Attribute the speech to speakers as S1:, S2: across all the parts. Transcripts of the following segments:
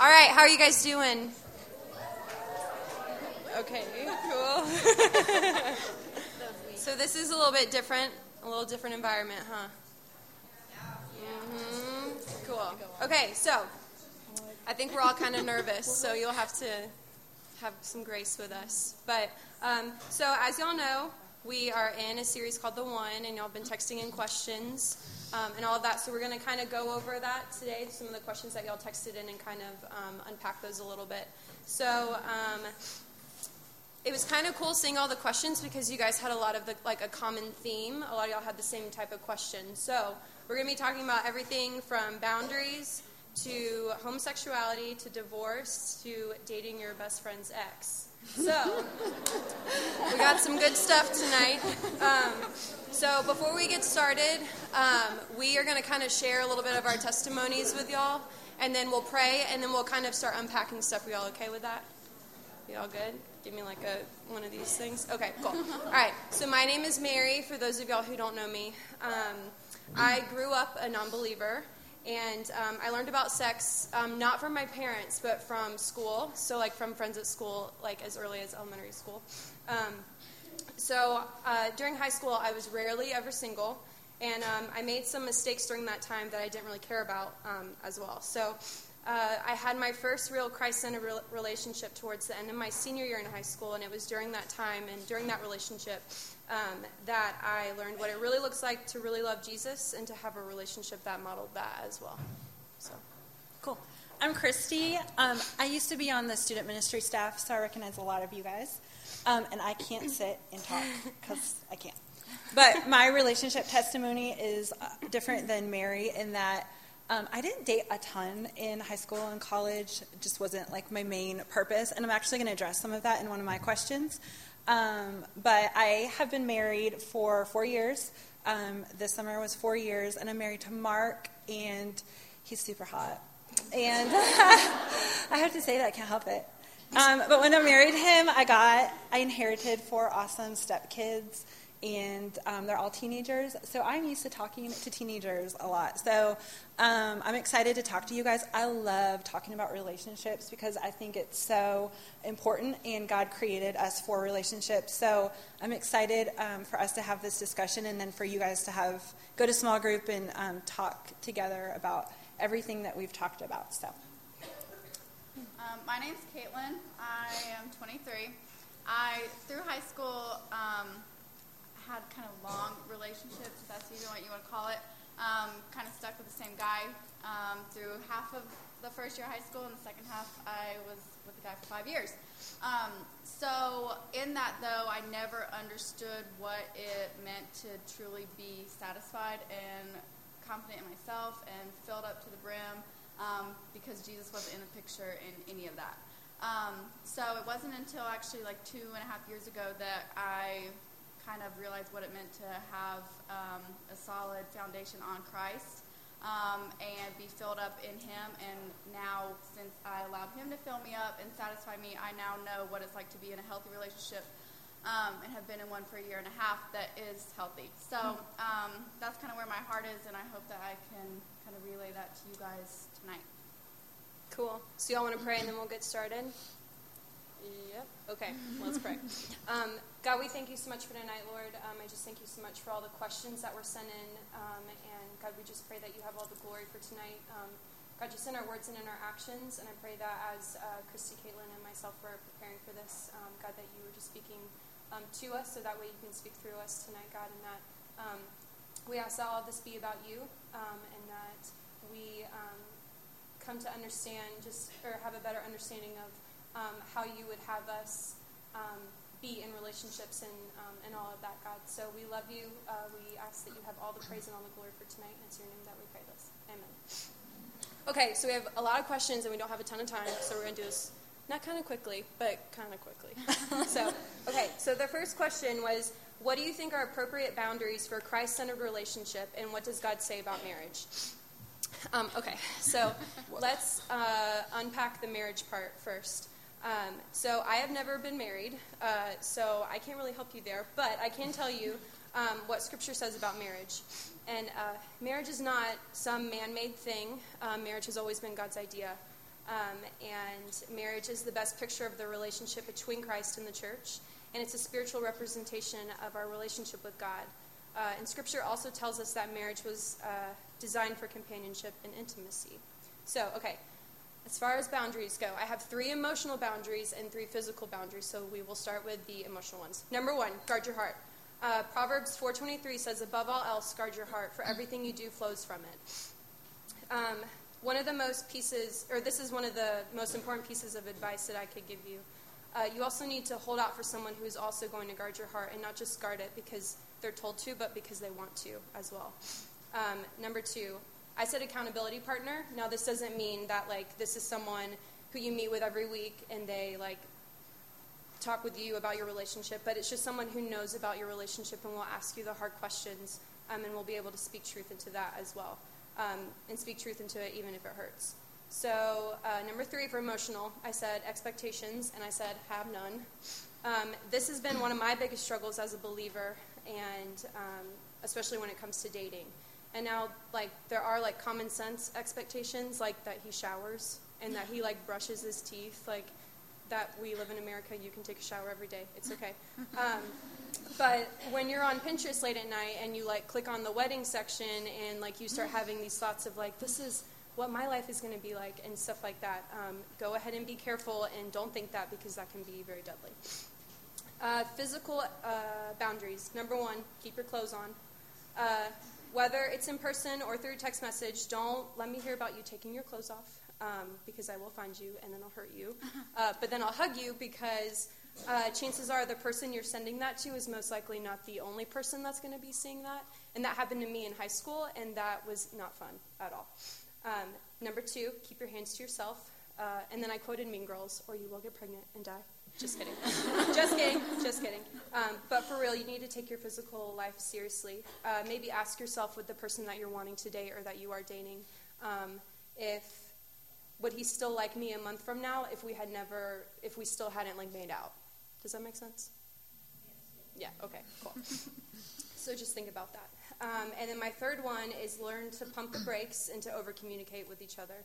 S1: All right, how are you guys doing? Okay, cool. so this is a little bit different, a little different environment, huh? hmm Cool. Okay, so I think we're all kind of nervous, so you'll have to have some grace with us. But um, so as y'all know, we are in a series called The One, and y'all have been texting in questions um, and all of that. So we're going to kind of go over that today, some of the questions that y'all texted in, and kind of um, unpack those a little bit. So um, it was kind of cool seeing all the questions because you guys had a lot of the, like a common theme. A lot of y'all had the same type of question. So we're going to be talking about everything from boundaries to homosexuality to divorce to dating your best friend's ex. So, we got some good stuff tonight. Um, so, before we get started, um, we are going to kind of share a little bit of our testimonies with y'all, and then we'll pray, and then we'll kind of start unpacking stuff. We all okay with that? You all good? Give me like a one of these things. Okay, cool. All right. So my name is Mary. For those of y'all who don't know me, um, I grew up a non-believer. And um, I learned about sex um, not from my parents, but from school. So, like from friends at school, like as early as elementary school. Um, so, uh, during high school, I was rarely ever single. And um, I made some mistakes during that time that I didn't really care about um, as well. So, uh, I had my first real Christ centered re- relationship towards the end of my senior year in high school, and it was during that time and during that relationship um, that I learned what it really looks like to really love Jesus and to have a relationship that modeled that as well. So,
S2: cool. I'm Christy. Um, I used to be on the student ministry staff, so I recognize a lot of you guys. Um, and I can't sit and talk because I can't. But my relationship testimony is uh, different than Mary in that um, I didn't date a ton in high school and college. It just wasn't like my main purpose. And I'm actually going to address some of that in one of my questions. Um, but I have been married for four years. Um, this summer was four years, and I'm married to Mark, and he's super hot. And I have to say that I can't help it. Um, but when I married him, I got I inherited four awesome stepkids and um, they're all teenagers. So I'm used to talking to teenagers a lot. So um, I'm excited to talk to you guys. I love talking about relationships because I think it's so important, and God created us for relationships. So I'm excited um, for us to have this discussion, and then for you guys to have go to small group and um, talk together about everything that we've talked about. So.
S3: Um, my name's Caitlin. I am 23. I through high school um, had kind of long relationships, if that's even what you want to call it. Um, kind of stuck with the same guy um, through half of the first year of high school, and the second half I was with the guy for five years. Um, so in that, though, I never understood what it meant to truly be satisfied and confident in myself and filled up to the brim um, because Jesus wasn't in the picture in any of that. Um, so it wasn't until actually like two and a half years ago that I kind of realized what it meant to have um, a solid foundation on Christ um, and be filled up in Him. And now, since I allowed Him to fill me up and satisfy me, I now know what it's like to be in a healthy relationship um, and have been in one for a year and a half that is healthy. So um, that's kind of where my heart is, and I hope that I can kind of relay that to you guys tonight.
S1: Cool. So, y'all want to pray and then we'll get started? Yep. Okay, let's pray. Um, God, we thank you so much for tonight, Lord. Um, I just thank you so much for all the questions that were sent in. Um, and God, we just pray that you have all the glory for tonight. Um, God, just in our words and in our actions. And I pray that as uh, Christy, Caitlin, and myself were preparing for this, um, God, that you were just speaking um, to us so that way you can speak through us tonight, God, and that we ask that all this be about you and that we come to understand just, or have a better understanding of um, how you would have us um, be in relationships and, um, and all of that, God. So we love you. Uh, we ask that you have all the praise and all the glory for tonight. And it's your name that we pray this. Amen. Okay, so we have a lot of questions and we don't have a ton of time, so we're going to do this not kind of quickly, but kind of quickly. so, okay, so the first question was What do you think are appropriate boundaries for a Christ centered relationship, and what does God say about marriage? Um, okay, so let's uh, unpack the marriage part first. Um, so I have never been married, uh, so I can't really help you there, but I can tell you um, what Scripture says about marriage. And uh, marriage is not some man made thing, um, marriage has always been God's idea. Um, and marriage is the best picture of the relationship between Christ and the church, and it's a spiritual representation of our relationship with God. Uh, and Scripture also tells us that marriage was uh, designed for companionship and intimacy. So, okay, as far as boundaries go, I have three emotional boundaries and three physical boundaries. So we will start with the emotional ones. Number one, guard your heart. Uh, Proverbs 4:23 says, "Above all else, guard your heart, for everything you do flows from it." Um, one of the most pieces, or this is one of the most important pieces of advice that I could give you. Uh, you also need to hold out for someone who is also going to guard your heart, and not just guard it because they're told to, but because they want to as well. Um, number two, I said accountability partner. Now, this doesn't mean that like this is someone who you meet with every week and they like talk with you about your relationship, but it's just someone who knows about your relationship and will ask you the hard questions um, and will be able to speak truth into that as well um, and speak truth into it even if it hurts. So, uh, number three for emotional, I said expectations and I said have none. Um, this has been one of my biggest struggles as a believer, and um, especially when it comes to dating. And now, like, there are like common sense expectations, like that he showers and that he like brushes his teeth, like that we live in America, you can take a shower every day. It's okay. Um, but when you're on Pinterest late at night and you like click on the wedding section and like you start having these thoughts of like this is what my life is going to be like and stuff like that, um, go ahead and be careful and don't think that because that can be very deadly. Uh, physical uh, boundaries. Number one, keep your clothes on. Uh, whether it's in person or through text message, don't let me hear about you taking your clothes off um, because I will find you and then I'll hurt you. Uh, but then I'll hug you because uh, chances are the person you're sending that to is most likely not the only person that's going to be seeing that. And that happened to me in high school, and that was not fun at all. Um, number two, keep your hands to yourself. Uh, and then I quoted Mean Girls, or you will get pregnant and die. Just kidding. just kidding. Just kidding. Um, but for real, you need to take your physical life seriously. Uh, maybe ask yourself with the person that you're wanting to date or that you are dating um, if would he still like me a month from now if we had never if we still hadn't like made out does that make sense yeah okay cool so just think about that um, and then my third one is learn to pump the brakes and to over communicate with each other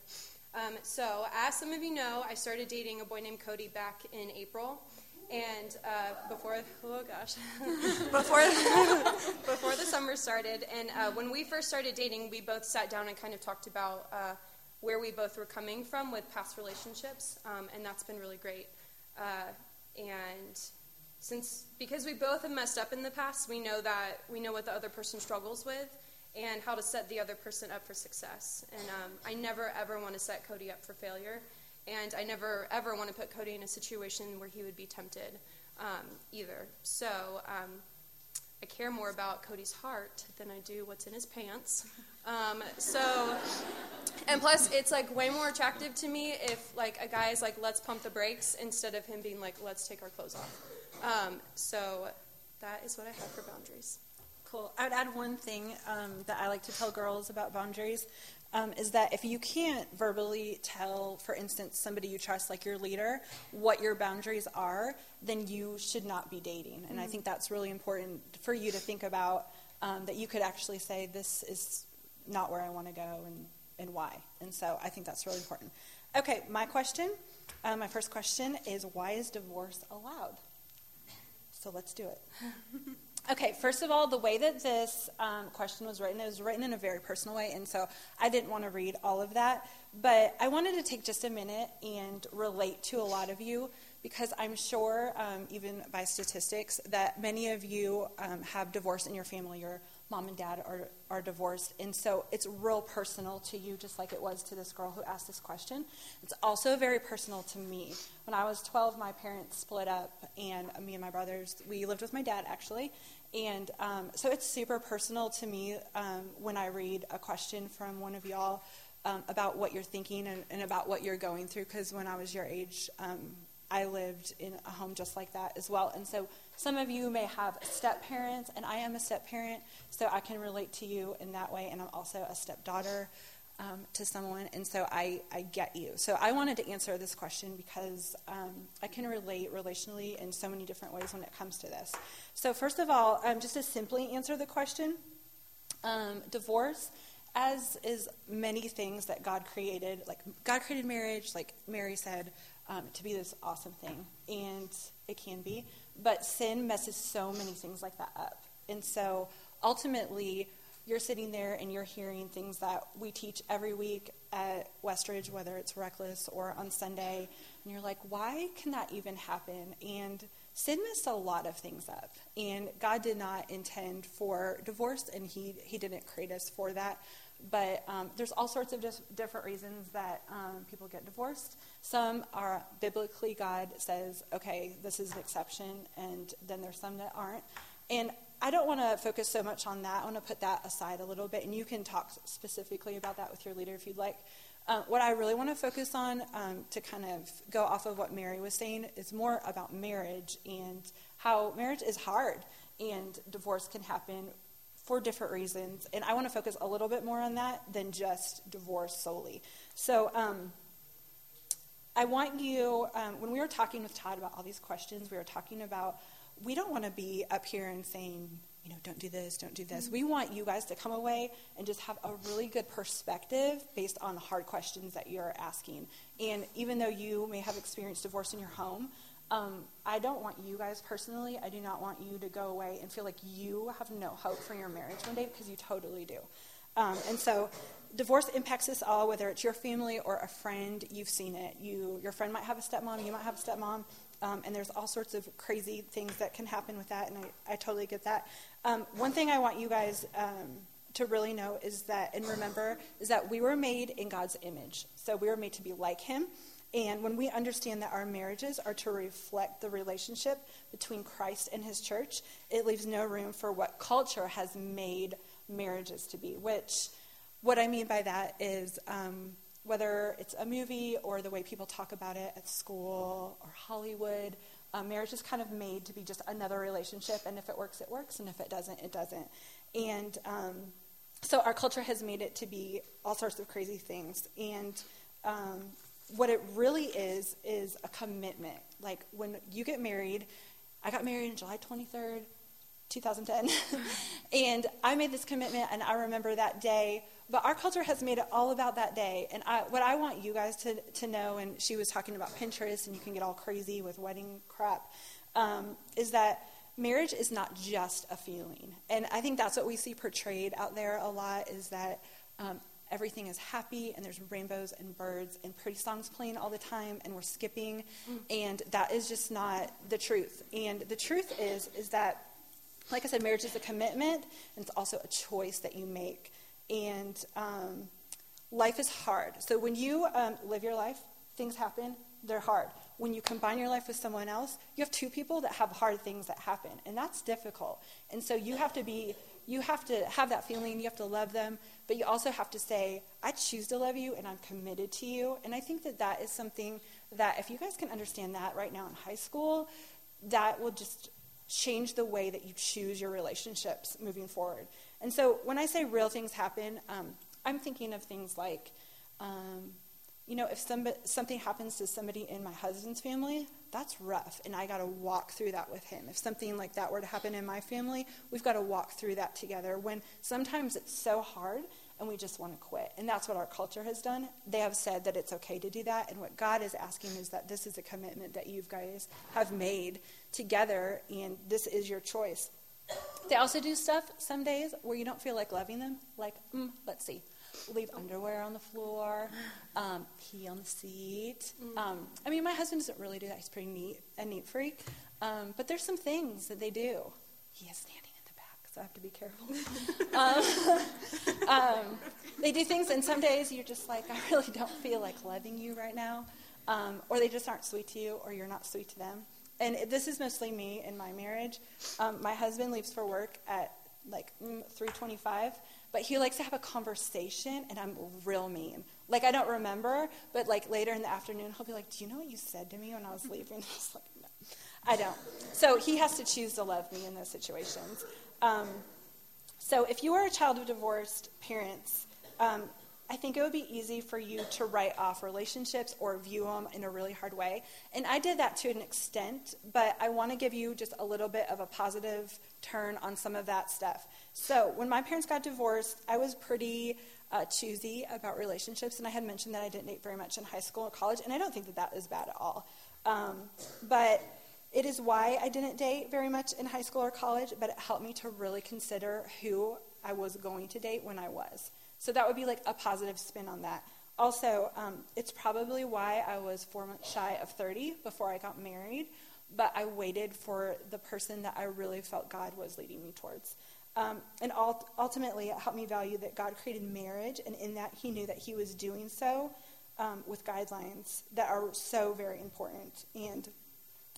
S1: um, so as some of you know i started dating a boy named cody back in april. And uh, before oh gosh. Before before the summer started. And uh, when we first started dating we both sat down and kind of talked about uh, where we both were coming from with past relationships, um, and that's been really great. Uh, and since because we both have messed up in the past, we know that we know what the other person struggles with and how to set the other person up for success. And um, I never ever want to set Cody up for failure, and I never ever want to put Cody in a situation where he would be tempted um, either. So. Um, I care more about Cody's heart than I do what's in his pants. Um, so, and plus, it's like way more attractive to me if like a guy is like, "Let's pump the brakes," instead of him being like, "Let's take our clothes off." Um, so, that is what I have for boundaries.
S2: Cool. I would add one thing um, that I like to tell girls about boundaries um, is that if you can't verbally tell, for instance, somebody you trust, like your leader, what your boundaries are, then you should not be dating. And mm-hmm. I think that's really important for you to think about um, that you could actually say, this is not where I want to go and, and why. And so I think that's really important. Okay, my question, uh, my first question is why is divorce allowed? So let's do it. Okay, first of all, the way that this um, question was written, it was written in a very personal way, and so I didn't want to read all of that. But I wanted to take just a minute and relate to a lot of you because I'm sure, um, even by statistics, that many of you um, have divorce in your family. Mom and dad are, are divorced. And so it's real personal to you, just like it was to this girl who asked this question. It's also very personal to me. When I was 12, my parents split up, and me and my brothers, we lived with my dad actually. And um, so it's super personal to me um, when I read a question from one of y'all um, about what you're thinking and, and, about what you're going through, because when I was your age, um, I lived in a home just like that as well. And so some of you may have step parents, and I am a step parent, so I can relate to you in that way. And I'm also a stepdaughter um, to someone, and so I, I get you. So I wanted to answer this question because um, I can relate relationally in so many different ways when it comes to this. So, first of all, um, just to simply answer the question um, divorce as is many things that God created, like God created marriage, like Mary said, um, to be this awesome thing, and it can be. But sin messes so many things like that up. And so ultimately, you're sitting there and you're hearing things that we teach every week at Westridge, whether it's reckless or on Sunday, and you're like, why can that even happen? And sin messed a lot of things up. And God did not intend for divorce, and He, he didn't create us for that. But um, there's all sorts of different reasons that um, people get divorced. Some are biblically, God says, okay, this is an exception, and then there's some that aren't. And I don't want to focus so much on that. I want to put that aside a little bit, and you can talk specifically about that with your leader if you'd like. Uh, what I really want to focus on um, to kind of go off of what Mary was saying is more about marriage and how marriage is hard and divorce can happen for different reasons. And I want to focus a little bit more on that than just divorce solely. So, um, I want you, um, when we were talking with Todd about all these questions, we were talking about we don't want to be up here and saying, you know, don't do this, don't do this. Mm-hmm. We want you guys to come away and just have a really good perspective based on the hard questions that you're asking. And even though you may have experienced divorce in your home, um, I don't want you guys personally, I do not want you to go away and feel like you have no hope for your marriage one day because you totally do. Um, and so divorce impacts us all, whether it's your family or a friend. You've seen it. You, your friend might have a stepmom, you might have a stepmom, um, and there's all sorts of crazy things that can happen with that, and I, I totally get that. Um, one thing I want you guys um, to really know is that, and remember, is that we were made in God's image. So we were made to be like Him. And when we understand that our marriages are to reflect the relationship between Christ and his church, it leaves no room for what culture has made marriages to be. Which, what I mean by that is um, whether it's a movie or the way people talk about it at school or Hollywood, um, marriage is kind of made to be just another relationship. And if it works, it works. And if it doesn't, it doesn't. And um, so our culture has made it to be all sorts of crazy things. And um, what it really is is a commitment. Like when you get married, I got married on July 23rd, 2010, and I made this commitment, and I remember that day. But our culture has made it all about that day. And I, what I want you guys to, to know, and she was talking about Pinterest, and you can get all crazy with wedding crap, um, is that marriage is not just a feeling. And I think that's what we see portrayed out there a lot is that um, everything is happy and there's rainbows and birds and pretty songs playing all the time and we're skipping. Mm. and that is just not the truth. And the truth is is that like i said marriage is a commitment and it's also a choice that you make. And um, life is hard. So when you um, live your life things happen they're hard. When you combine your life with someone else you have two people that have hard things that happen and that's difficult. And so you have to be you have to have that feeling, you have to love them, but you also have to say, I choose to love you and I'm committed to you. And I think that that is something that if you guys can understand that right now in high school, that will just change the way that you choose your relationships moving forward. And so when I say real things happen, um, I'm thinking of things like, um, you know, if somebody, something happens to somebody in my husband's family, that's rough, and I got to walk through that with him. If something like that were to happen in my family, we've got to walk through that together. When sometimes it's so hard and we just want to quit. And that's what our culture has done. They have said that it's okay to do that, and what God is asking is that this is a commitment that you guys have made together, and this is your choice. They also do stuff some days where you don't feel like loving them, like, mm, let's see leave underwear on the floor, um, pee on the seat. Mm. Um, I mean, my husband doesn't really do that. He's pretty neat, a neat freak. Um, but there's some things that they do. He is standing in the back, so I have to be careful. Um, um, they do things, and some days you're just like, I really don't feel like loving you right now. Um, or they just aren't sweet to you, or you're not sweet to them. And this is mostly me in my marriage. my husband leaves for work at like mm, 325 but he likes to have a conversation, and I'm real mean. Like, I don't remember, but like later in the afternoon, he'll be like, Do you know what you said to me when I was leaving? I was like, No, I don't. So he has to choose to love me in those situations. Um, so if you are a child of divorced parents, um, I think it would be easy for you to write off relationships or view them in a really hard way. And I did that to an extent, but I want to give you just a little bit of a positive turn on some of that stuff. So when my parents got divorced, I was pretty uh, choosy about relationships. And I had mentioned that I didn't date very much in high school or college, and I don't think that that is bad at all. Um, but it is why I didn't date very much in high school or college, but it helped me to really consider who I was going to date when I was. So that would be like a positive spin on that. Also, um, it's probably why I was four months shy of 30 before I got married, but I waited for the person that I really felt God was leading me towards. Um, and ult- ultimately, it helped me value that God created marriage, and in that, He knew that He was doing so um, with guidelines that are so very important. And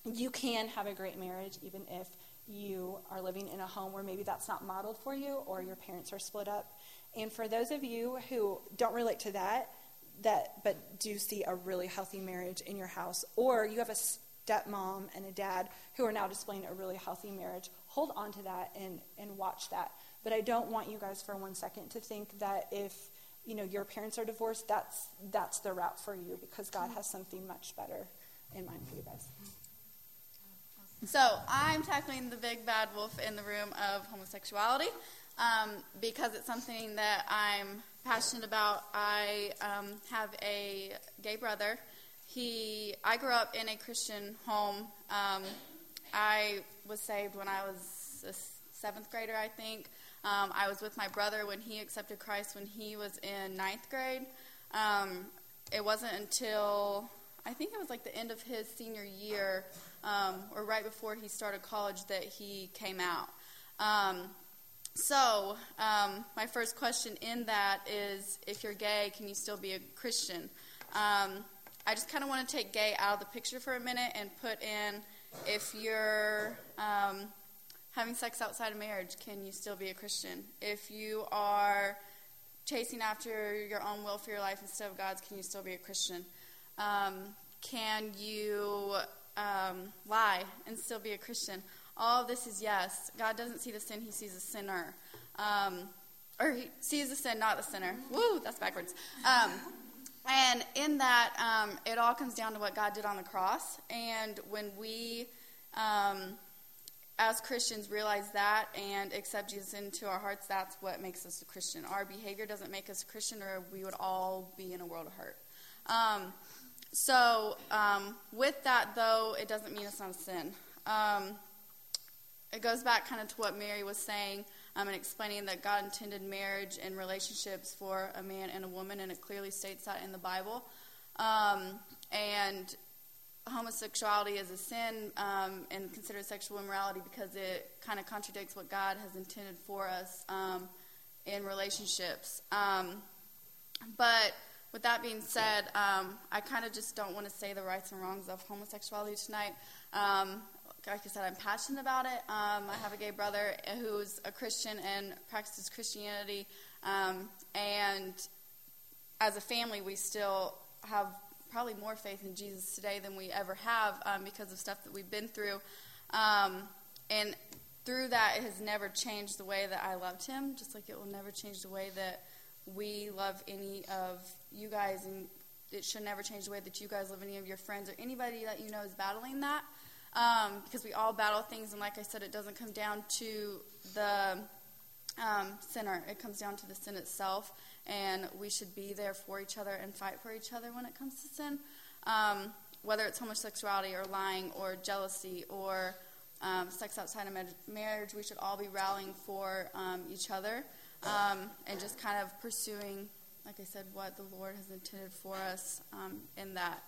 S2: you can have a great marriage even if you are living in a home where maybe that's not modeled for you or your parents are split up. And for those of you who don't relate to that, that but do see a really healthy marriage in your house, or you have a stepmom and a dad who are now displaying a really healthy marriage, hold on to that and, and watch that. But I don't want you guys for one second to think that if you know your parents are divorced, that's that's the route for you because God has something much better in mind for you guys.
S3: So I'm tackling the big bad wolf in the room of homosexuality um, because it's something that I'm passionate about. I um, have a gay brother. He, I grew up in a Christian home. Um, I was saved when I was a seventh grader, I think. Um, I was with my brother when he accepted Christ when he was in ninth grade. Um, it wasn't until I think it was like the end of his senior year, um, or right before he started college, that he came out. Um, so, um, my first question in that is if you're gay, can you still be a Christian? Um, I just kind of want to take gay out of the picture for a minute and put in if you're um, having sex outside of marriage, can you still be a Christian? If you are chasing after your own will for your life instead of God's, can you still be a Christian? Um, can you um, lie and still be a Christian? All this is yes. God doesn't see the sin, He sees a sinner. Um, or He sees the sin, not the sinner. Woo, that's backwards. Um, and in that, um, it all comes down to what God did on the cross. And when we, um, as Christians, realize that and accept Jesus into our hearts, that's what makes us a Christian. Our behavior doesn't make us a Christian, or we would all be in a world of hurt. Um, so, um, with that, though, it doesn't mean it's not a sin. Um, it goes back kind of to what Mary was saying um, and explaining that God intended marriage and relationships for a man and a woman, and it clearly states that in the Bible. Um, and homosexuality is a sin um, and considered sexual immorality because it kind of contradicts what God has intended for us um, in relationships. Um, but with that being said, um, I kind of just don't want to say the rights and wrongs of homosexuality tonight. Like I said, I'm passionate about it. Um, I have a gay brother who's a Christian and practices Christianity. Um, and as a family, we still have probably more faith in Jesus today than we ever have um, because of stuff that we've been through. Um, and through that, it has never changed the way that I loved him, just like it will never change the way that we love any of you guys, and it should never change the way that you guys love any of your friends or anybody that you know is battling that. Um, because we all battle things, and like I said, it doesn't come down to the um, sinner, it comes down to the sin itself, and we should be there for each other and fight for each other when it comes to sin. Um, whether it's homosexuality or lying or jealousy or um, sex outside of marriage, we should all be rallying for um, each other um, and just kind of pursuing, like I said, what the Lord has intended for us in that.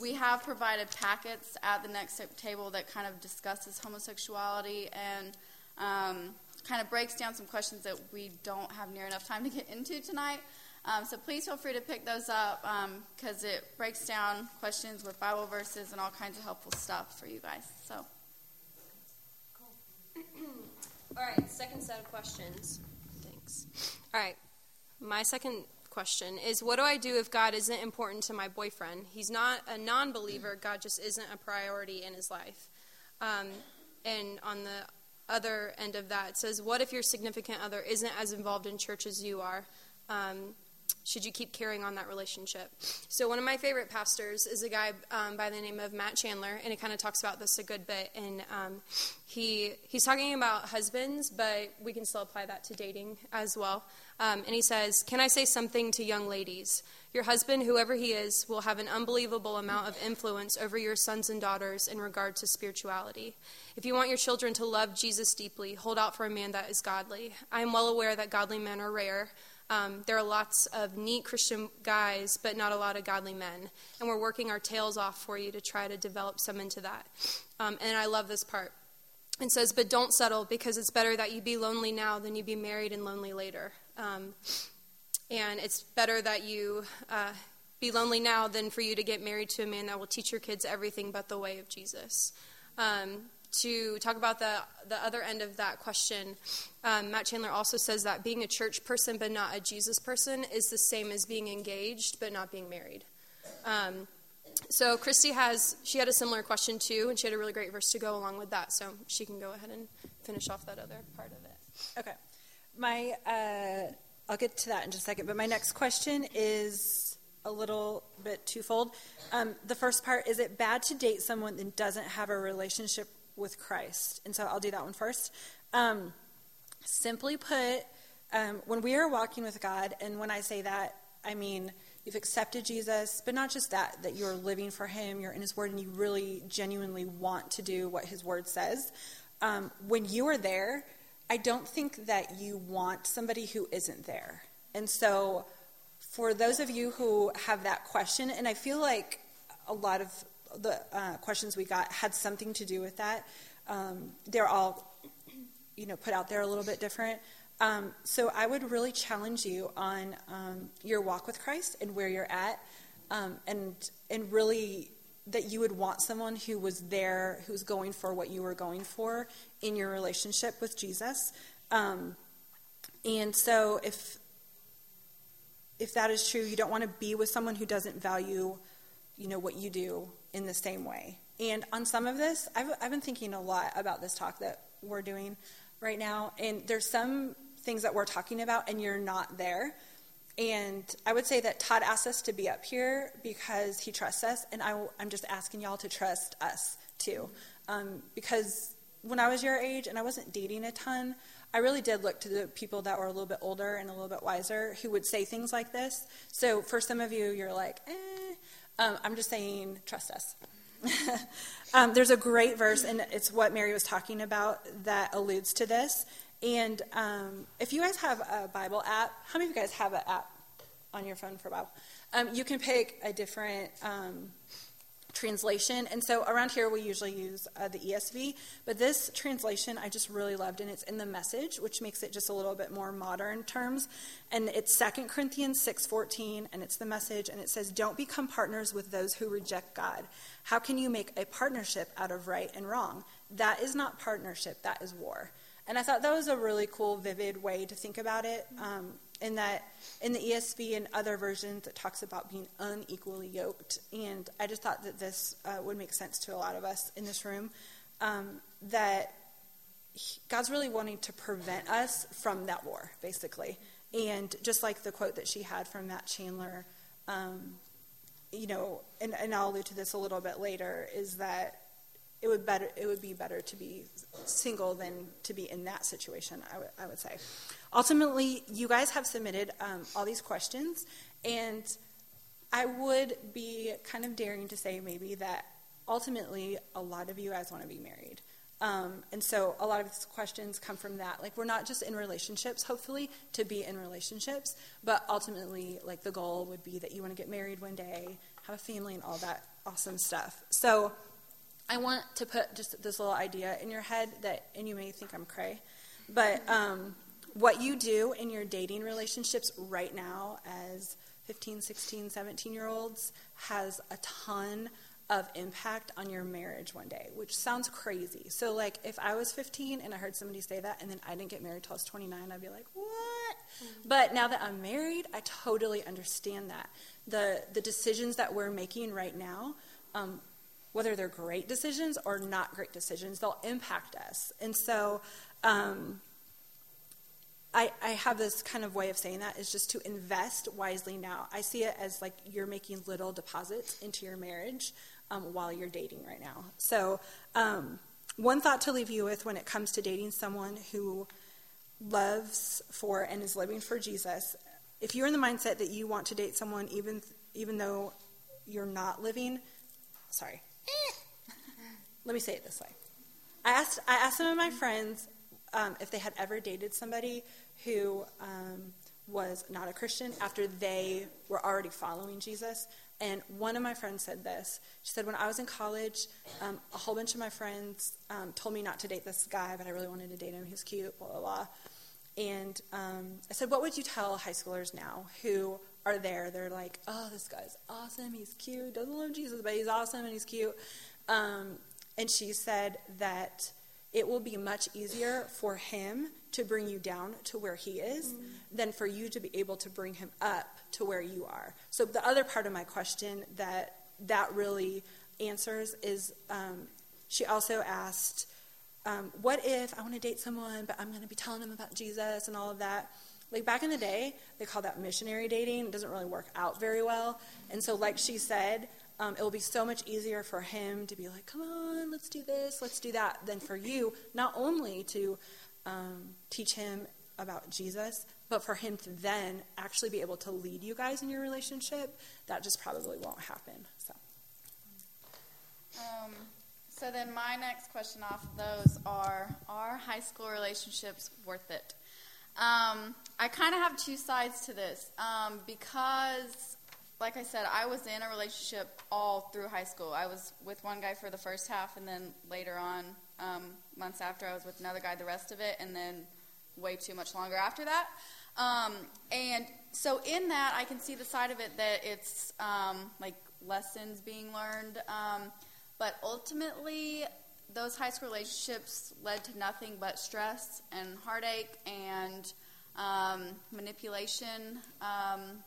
S3: We have provided packets at the next table that kind of discusses homosexuality and um, kind of breaks down some questions that we don't have near enough time to get into tonight. Um, so please feel free to pick those up because um, it breaks down questions with Bible verses and all kinds of helpful stuff for you guys. So. cool.
S1: All right, second set of questions. Thanks. All right, my second question is what do I do if God isn't important to my boyfriend? He's not a non believer, God just isn't a priority in his life. Um, and on the other end of that, it says, what if your significant other isn't as involved in church as you are? Um, should you keep carrying on that relationship? So, one of my favorite pastors is a guy um, by the name of Matt Chandler, and he kind of talks about this a good bit. And um, he he's talking about husbands, but we can still apply that to dating as well. Um, and he says, Can I say something to young ladies? Your husband, whoever he is, will have an unbelievable amount of influence over your sons and daughters in regard to spirituality. If you want your children to love Jesus deeply, hold out for a man that is godly. I am well aware that godly men are rare. Um, there are lots of neat Christian guys, but not a lot of godly men. And we're working our tails off for you to try to develop some into that. Um, and I love this part. It says, But don't settle, because it's better that you be lonely now than you be married and lonely later. Um, and it's better that you uh, be lonely now than for you to get married to a man that will teach your kids everything but the way of Jesus. Um, to talk about the, the other end of that question, um, Matt Chandler also says that being a church person but not a Jesus person is the same as being engaged but not being married. Um, so Christy has she had a similar question too, and she had a really great verse to go along with that. So she can go ahead and finish off that other part of it.
S2: Okay, my uh, I'll get to that in just a second. But my next question is a little bit twofold. Um, the first part is it bad to date someone that doesn't have a relationship with Christ? And so I'll do that one first. Um, simply put, um, when we are walking with God, and when I say that, I mean you've accepted Jesus, but not just that, that you're living for Him, you're in His Word, and you really genuinely want to do what His Word says. Um, when you are there, I don't think that you want somebody who isn't there. And so, for those of you who have that question, and I feel like a lot of the uh, questions we got had something to do with that. Um, they're all, you know, put out there a little bit different. Um, so I would really challenge you on um, your walk with Christ and where you're at, um, and and really that you would want someone who was there, who's going for what you were going for in your relationship with Jesus. Um, and so, if if that is true, you don't want to be with someone who doesn't value, you know, what you do in the same way. And on some of this, I've, I've been thinking a lot about this talk that we're doing right now. And there's some things that we're talking about, and you're not there. And I would say that Todd asked us to be up here because he trusts us, and I, am just asking y'all to trust us too. Um, because when I was your age and I wasn't dating a ton, I really did look to the people that were a little bit older and a little bit wiser who would say things like this. So for some of you, you're like, eh. Um, I'm just saying, trust us. um, there's a great verse, and it's what Mary was talking about that alludes to this. And um, if you guys have a Bible app, how many of you guys have an app on your phone for Bible? Um, you can pick a different um, translation. And so around here we usually use uh, the ESV, but this translation I just really loved, and it's in the Message, which makes it just a little bit more modern terms. And it's 2 Corinthians 6:14, and it's the Message, and it says, "Don't become partners with those who reject God. How can you make a partnership out of right and wrong? That is not partnership. That is war." And I thought that was a really cool, vivid way to think about it. Um, in that, in the ESV and other versions, it talks about being unequally yoked. And I just thought that this uh, would make sense to a lot of us in this room. Um, that he, God's really wanting to prevent us from that war, basically. And just like the quote that she had from Matt Chandler, um, you know, and, and I'll allude to this a little bit later, is that it would better it would be better to be single than to be in that situation. I would I would say. Ultimately, you guys have submitted um, all these questions, and I would be kind of daring to say maybe that ultimately a lot of you guys want to be married. Um, and so a lot of these questions come from that. Like, we're not just in relationships, hopefully, to be in relationships, but ultimately, like, the goal would be that you want to get married one day, have a family, and all that awesome stuff. So, I want to put just this little idea in your head that, and you may think I'm cray, but um, what you do in your dating relationships right now as 15, 16, 17 year olds has a ton of impact on your marriage one day, which sounds crazy. So, like, if I was 15 and I heard somebody say that and then I didn't get married till I was 29, I'd be like, what? Mm-hmm. But now that I'm married, I totally understand that. The, the decisions that we're making right now um, whether they're great decisions or not great decisions, they'll impact us. And so um, I, I, have this kind of way of saying that is just to invest wisely now. I see it as like you're making little deposits into your marriage um, while you're dating right now. So, um, one thought to leave you with when it comes to dating someone who loves for and is living for Jesus, if you're in the mindset that you want to date someone even even though you're not living, sorry, let me say it this way. I asked I asked some of my friends um, if they had ever dated somebody who um, was not a Christian after they were already following Jesus. And one of my friends said this. She said, When I was in college, um, a whole bunch of my friends um, told me not to date this guy, but I really wanted to date him. He's cute, blah, blah, blah. And um, I said, What would you tell high schoolers now who are there? They're like, Oh, this guy's awesome. He's cute. Doesn't love Jesus, but he's awesome and he's cute. Um, and she said that it will be much easier for him to bring you down to where he is mm-hmm. than for you to be able to bring him up to where you are. So the other part of my question that that really answers is um, she also asked, um, "What if I want to date someone, but I'm going to be telling them about Jesus and all of that?" Like back in the day, they called that missionary dating. It doesn't really work out very well. And so, like she said, um, it will be so much easier for him to be like, come on, let's do this, let's do that, than for you not only to um, teach him about Jesus, but for him to then actually be able to lead you guys in your relationship. That just probably won't happen. So.
S3: Um, so then my next question off of those are: Are high school relationships worth it? Um, I kind of have two sides to this um, because like I said, I was in a relationship all through high school. I was with one guy for the first half, and then later on, um, months after, I was with another guy the rest of it, and then way too much longer after that. Um, and so, in that, I can see the side of it that it's um, like lessons being learned. Um, but ultimately, those high school relationships led to nothing but stress and heartache and um, manipulation. Um,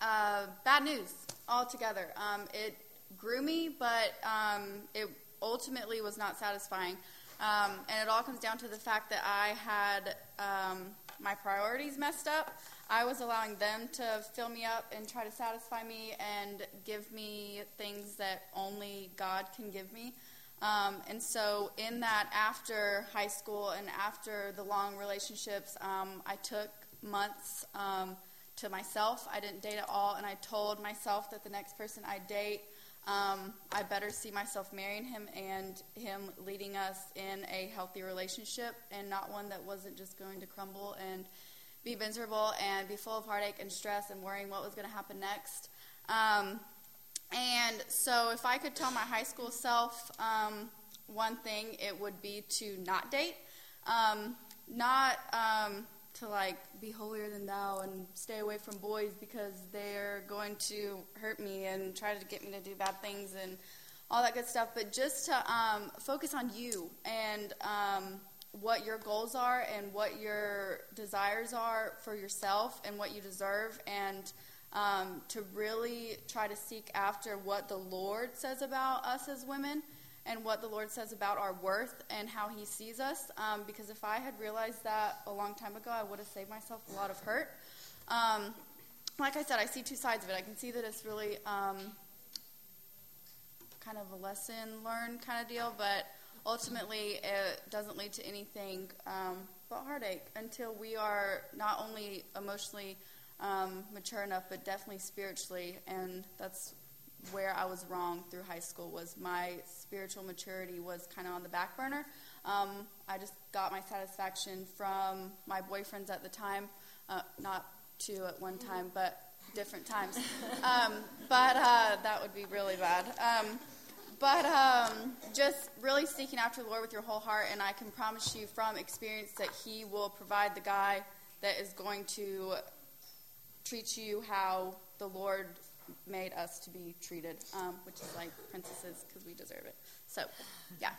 S3: uh, bad news altogether. Um, it grew me, but um, it ultimately was not satisfying. Um, and it all comes down to the fact that I had um, my priorities messed up. I was allowing them to fill me up and try to satisfy me and give me things that only God can give me. Um, and so, in that, after high school and after the long relationships, um, I took months um, to myself. I didn't date at all, and I told myself that the next person I date, um, I better see myself marrying him and him leading us in a healthy relationship and not one that wasn't just going to crumble and be miserable and be full of heartache and stress and worrying what was going to happen next. And so, if I could tell my high school self um, one thing, it would be to not date. Um, not um, to like be holier than thou and stay away from boys because they're going to hurt me and try to get me to do bad things and all that good stuff. But just to um, focus on you and um, what your goals are and what your desires are for yourself and what you deserve and um, to really try to seek after what the Lord says about us as women and what the Lord says about our worth and how He sees us. Um, because if I had realized that a long time ago, I would have saved myself a lot of hurt. Um, like I said, I see two sides of it. I can see that it's really um, kind of a lesson learned kind of deal, but ultimately it doesn't lead to anything um, but heartache until we are not only emotionally um, mature enough, but definitely spiritually, and that's where I was wrong through high school was my spiritual maturity was kind of on the back burner. Um, I just got my satisfaction from my boyfriends at the time, uh, not two at one time, but different times. Um, but uh, that would be really bad. Um, but um, just really seeking after the Lord with your whole heart, and I can promise you from experience that He will provide the guy that is going to treat you how the Lord made us to be treated, um, which is like princesses because we deserve it. So, yeah.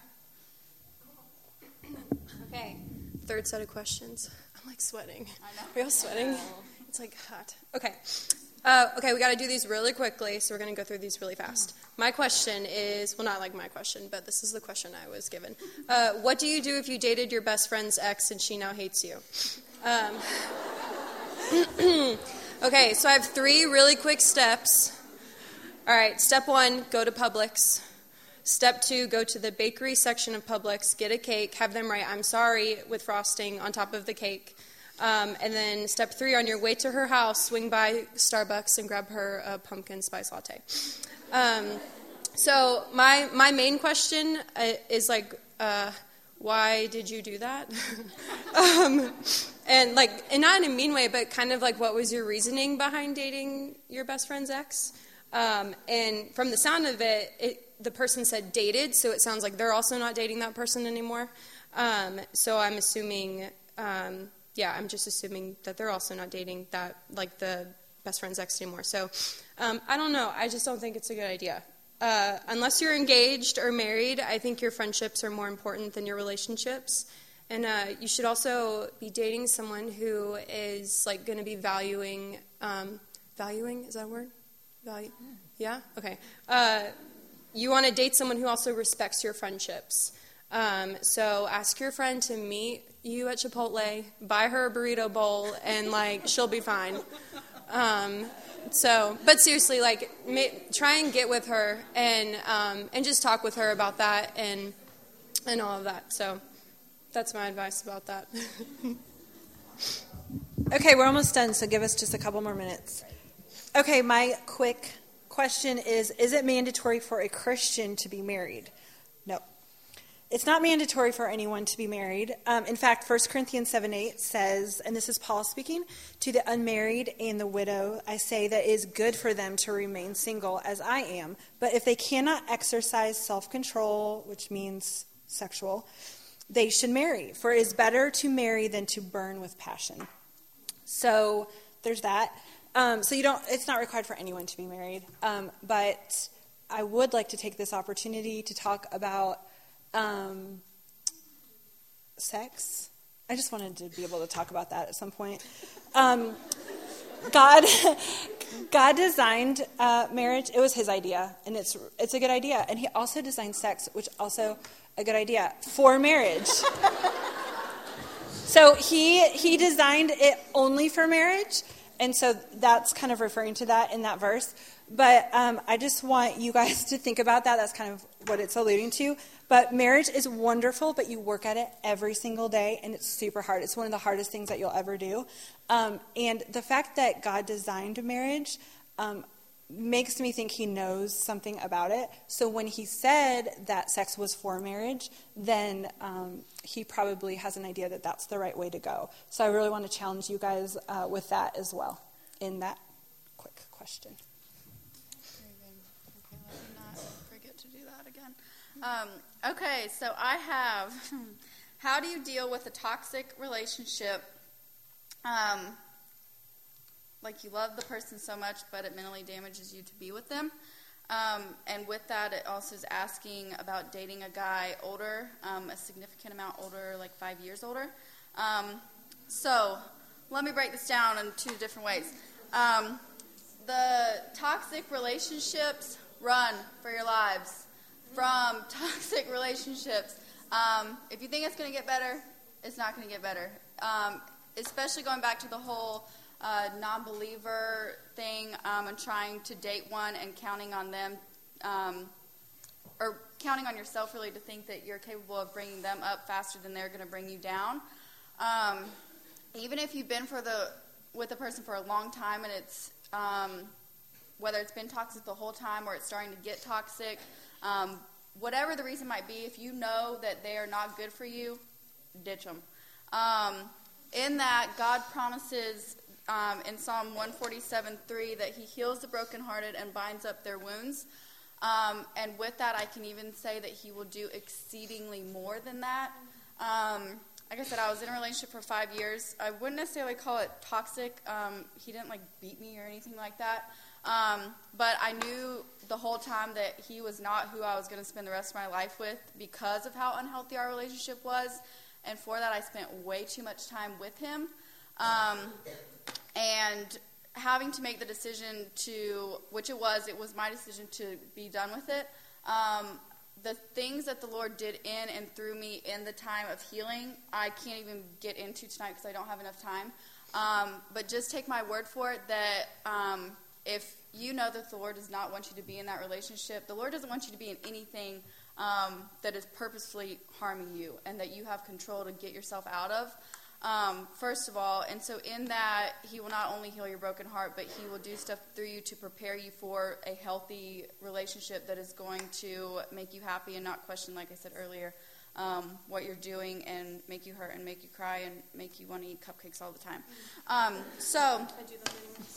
S1: Okay. Third set of questions. I'm like sweating.
S3: I know.
S1: Are you all sweating? It's like hot. Okay. Uh, okay, we got to do these really quickly, so we're going to go through these really fast. My question is well, not like my question, but this is the question I was given. Uh, what do you do if you dated your best friend's ex and she now hates you? Um, Okay, so I have three really quick steps. All right, step one go to Publix. Step two, go to the bakery section of Publix, get a cake, have them write "I'm sorry" with frosting on top of the cake. Um, and then step three, on your way to her house, swing by Starbucks and grab her a pumpkin spice latte. Um, so my my main question uh, is like, uh, why did you do that? um, and like, and not in a mean way, but kind of like, what was your reasoning behind dating your best friend's ex? Um, and from the sound of it, it, the person said dated, so it sounds like they're also not dating that person anymore. Um, so I'm assuming, um, yeah, I'm just assuming that they're also not dating that, like the best friend's ex anymore. So um, I don't know. I just don't think it's a good idea. Uh, unless you're engaged or married, I think your friendships are more important than your relationships. And uh, you should also be dating someone who is like going to be valuing, um, valuing is that a word? Value? Yeah. Okay. Uh, you want to date someone who also respects your friendships. Um, so ask your friend to meet you at Chipotle, buy her a burrito bowl, and like she'll be fine. Um, so, but seriously, like may, try and get with her and um, and just talk with her about that and and all of that. So that's my advice about that.
S2: okay, we're almost done, so give us just a couple more minutes. Okay, my quick question is Is it mandatory for a Christian to be married? It's not mandatory for anyone to be married. Um, in fact, 1 Corinthians 7 8 says, and this is Paul speaking, to the unmarried and the widow, I say that it is good for them to remain single as I am. But if they cannot exercise self control, which means sexual, they should marry, for it is better to marry than to burn with passion. So there's that. Um, so you don't. It's not required for anyone to be married. Um, but I would like to take this opportunity to talk about um, sex. I just wanted to be able to talk about that at some point. Um, God, God designed uh, marriage. It was His idea, and it's it's a good idea. And He also designed sex, which also a good idea for marriage. so he he designed it only for marriage, and so that's kind of referring to that in that verse. But um, I just want you guys to think about that. That's kind of what it's alluding to. But marriage is wonderful, but you work at it every single day, and it's super hard. It's one of the hardest things that you'll ever do. Um, and the fact that God designed marriage, um, makes me think he knows something about it. So when he said that sex was for marriage, then um, he probably has an idea that that's the right way to go. So I really want to challenge you guys uh, with that as well in that quick question.
S3: Very good. Okay, let me not forget to do that again. Um, okay, so I have how do you deal with a toxic relationship? Um, like you love the person so much, but it mentally damages you to be with them. Um, and with that, it also is asking about dating a guy older, um, a significant amount older, like five years older. Um, so let me break this down in two different ways. Um, the toxic relationships run for your lives from toxic relationships. Um, if you think it's going to get better, it's not going to get better. Um, especially going back to the whole uh, non believer thing um, and trying to date one and counting on them, um, or counting on yourself really to think that you're capable of bringing them up faster than they're going to bring you down. Um, even if you've been for the with a person for a long time and it's um, whether it's been toxic the whole time or it's starting to get toxic, um, whatever the reason might be, if you know that they are not good for you, ditch them. Um, in that, God promises um, in Psalm 147 3 that he heals the brokenhearted and binds up their wounds. Um, and with that, I can even say that he will do exceedingly more than that. Um, like I said, I was in a relationship for five years. I wouldn't necessarily call it toxic. Um, he didn't like beat me or anything like that. Um, but I knew the whole time that he was not who I was going to spend the rest of my life with because of how unhealthy our relationship was. And for that, I spent way too much time with him. Um, and having to make the decision to, which it was, it was my decision to be done with it. Um, the things that the Lord did in and through me in the time of healing, I can't even get into tonight because I don't have enough time. Um, but just take my word for it that um, if you know that the Lord does not want you to be in that relationship. The Lord doesn't want you to be in anything um, that is purposefully harming you and that you have control to get yourself out of. Um, first of all, and so in that, He will not only heal your broken heart, but He will do stuff through you to prepare you for a healthy relationship that is going to make you happy and not question, like I said earlier, um, what you're doing and make you hurt and make you cry and make you want to eat cupcakes all the time. Um, so,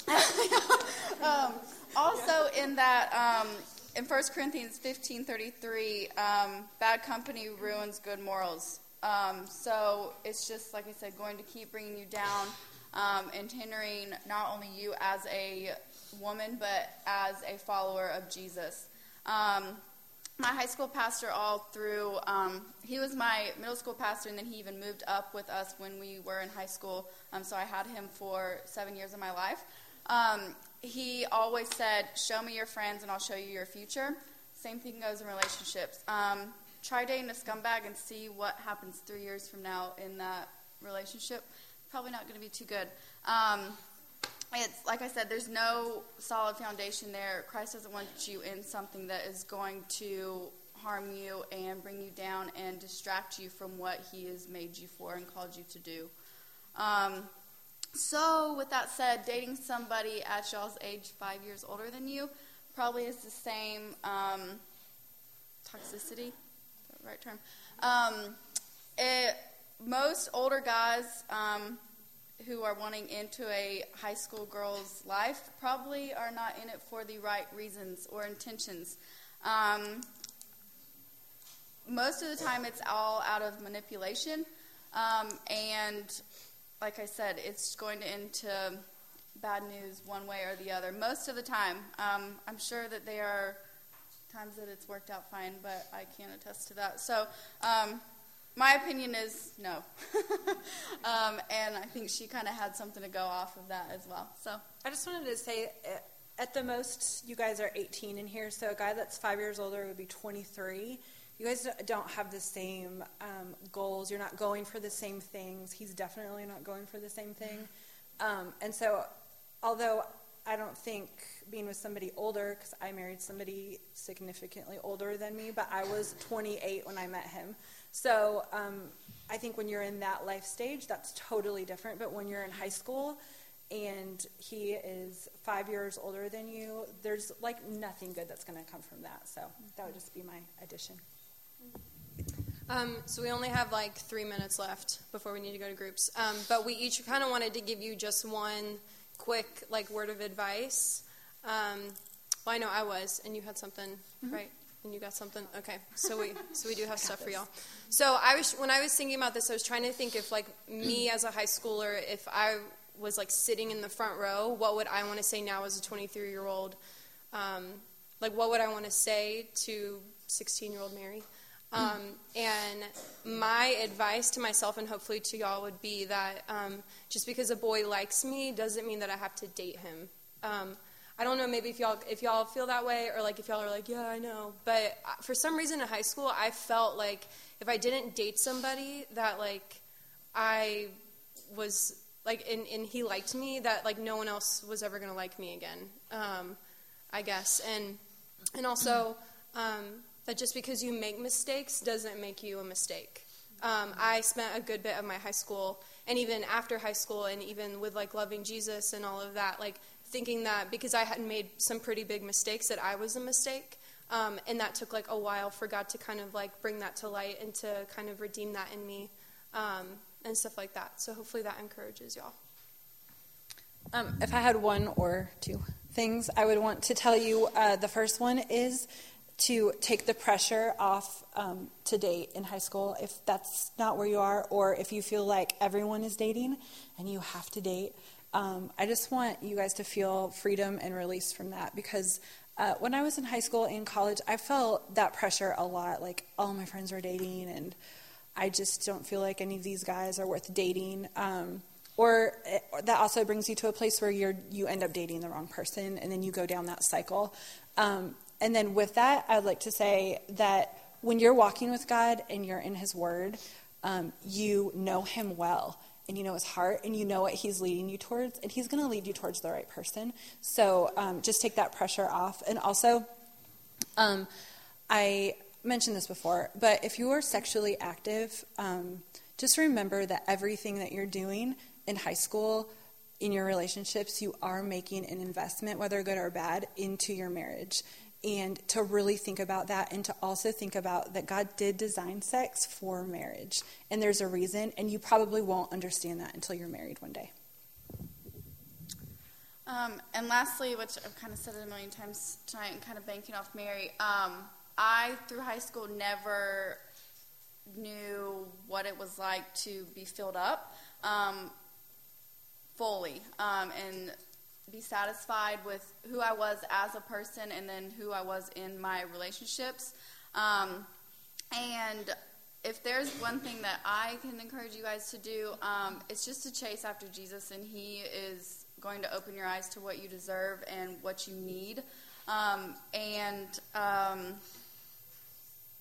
S3: um, also in that, um, in 1 Corinthians 15:33, um, bad company ruins good morals. Um, so it's just like I said, going to keep bringing you down um, and hindering not only you as a woman, but as a follower of Jesus. Um, my high school pastor, all through, um, he was my middle school pastor, and then he even moved up with us when we were in high school. Um, so I had him for seven years of my life. Um, he always said, Show me your friends, and I'll show you your future. Same thing goes in relationships. Um, try dating a scumbag and see what happens three years from now in that relationship. Probably not going to be too good. It's like I said, there's no solid foundation there. Christ doesn't want you in something that is going to harm you and bring you down and distract you from what He has made you for and called you to do. Um, so, with that said, dating somebody at y'all's age five years older than you probably is the same um, toxicity right term. Um, it, most older guys um, who are wanting into a high school girl's life probably are not in it for the right reasons or intentions. Um, most of the time, it's all out of manipulation, um, and like I said, it's going to end to bad news one way or the other. Most of the time, um, I'm sure that there are times that it's worked out fine, but I can't attest to that. So, um, my opinion is no. um, and I think she kind of had something to go off of that as well. So,
S2: I just wanted to say uh, at the most, you guys are 18 in here, so a guy that's five years older would be 23. You guys don't have the same um, goals. You're not going for the same things. He's definitely not going for the same thing. Um, and so, although I don't think being with somebody older, because I married somebody significantly older than me, but I was 28 when I met him. So um, I think when you're in that life stage, that's totally different. But when you're in high school and he is five years older than you, there's like nothing good that's going to come from that. So that would just be my addition.
S1: Um, so we only have like three minutes left before we need to go to groups. Um, but we each kind of wanted to give you just one quick like word of advice. Um, well, I know I was, and you had something, mm-hmm. right? And you got something. Okay, so we so we do have stuff for y'all. So I was when I was thinking about this, I was trying to think if like me as a high schooler, if I was like sitting in the front row, what would I want to say now as a 23 year old? Um, like what would I want to say to 16 year old Mary? Um, and my advice to myself and hopefully to y'all would be that um, just because a boy likes me doesn't mean that I have to date him. Um, I don't know maybe if y'all if y'all feel that way or like if y'all are like yeah I know, but uh, for some reason in high school I felt like if I didn't date somebody that like I was like and, and he liked me that like no one else was ever gonna like me again. Um, I guess and and also. Um, that just because you make mistakes doesn't make you a mistake. Um, I spent a good bit of my high school and even after high school and even with like loving Jesus and all of that, like thinking that because I had made some pretty big mistakes that I was a mistake. Um, and that took like a while for God to kind of like bring that to light and to kind of redeem that in me um, and stuff like that. So hopefully that encourages y'all.
S2: Um, if I had one or two things, I would want to tell you uh, the first one is to take the pressure off um, to date in high school if that's not where you are, or if you feel like everyone is dating and you have to date. Um, I just want you guys to feel freedom and release from that because uh, when I was in high school and college, I felt that pressure a lot. Like all my friends were dating, and I just don't feel like any of these guys are worth dating. Um, or, or that also brings you to a place where you're you end up dating the wrong person, and then you go down that cycle. Um, and then with that, I'd like to say that when you're walking with God and you're in His Word, um, you know Him well. and you know his heart and you know what he's leading you towards, and he's going to lead you towards the right person. So um, just take that pressure off. And also, um, I mentioned this before, but if you are sexually active, um, just remember that everything that you're doing in high school, in your relationships, you are making an investment, whether good or bad, into your marriage and to really think about that and to also think about that God did design sex for marriage and there's a reason and you probably won't understand that until you're married one day.
S3: Um, and lastly, which I've kind of said it a million times tonight and kind of banking off Mary, um, I through high school never knew what it was like to be filled up um, fully um, and be satisfied with who I was as a person and then who I was in my relationships. Um, and if there's one thing that I can encourage you guys to do, um, it's just to chase after Jesus, and He is going to open your eyes to what you deserve and what you need. Um, and um,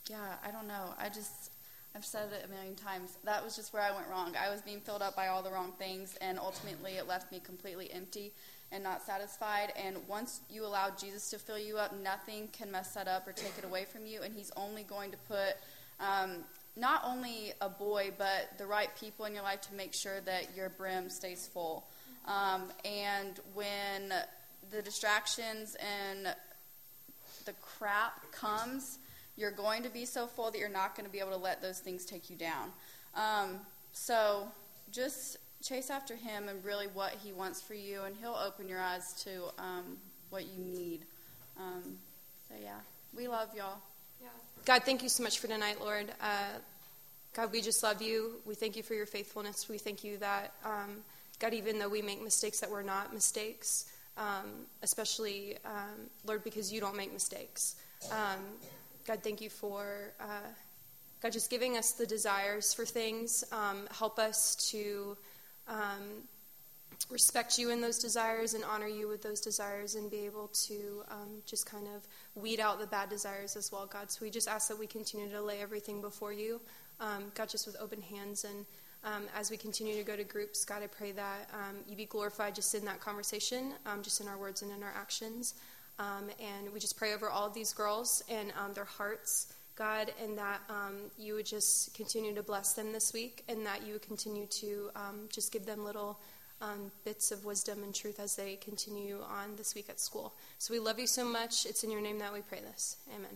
S3: yeah, I don't know. I just I've said it a million times. That was just where I went wrong. I was being filled up by all the wrong things, and ultimately it left me completely empty and not satisfied. And once you allow Jesus to fill you up, nothing can mess that up or take it away from you. And He's only going to put um, not only a boy, but the right people in your life to make sure that your brim stays full. Um, and when the distractions and the crap comes, you're going to be so full that you're not going to be able to let those things take you down. Um, so just chase after Him and really what He wants for you, and He'll open your eyes to um, what you need. Um, so, yeah, we love y'all.
S1: Yeah. God, thank you so much for tonight, Lord. Uh, God, we just love you. We thank you for your faithfulness. We thank you that, um, God, even though we make mistakes that were not mistakes, um, especially, um, Lord, because you don't make mistakes. Um, God, thank you for. Uh, God, just giving us the desires for things. Um, help us to um, respect you in those desires and honor you with those desires and be able to um, just kind of weed out the bad desires as well, God. So we just ask that we continue to lay everything before you, um, God, just with open hands. And um, as we continue to go to groups, God, I pray that um, you be glorified just in that conversation, um, just in our words and in our actions. And we just pray over all of these girls and their hearts. God, and that um, you would just continue to bless them this week, and that you would continue to um, just give them little um, bits of wisdom and truth as they continue on this week at school. So we love you so much. It's in your name that we pray this. Amen.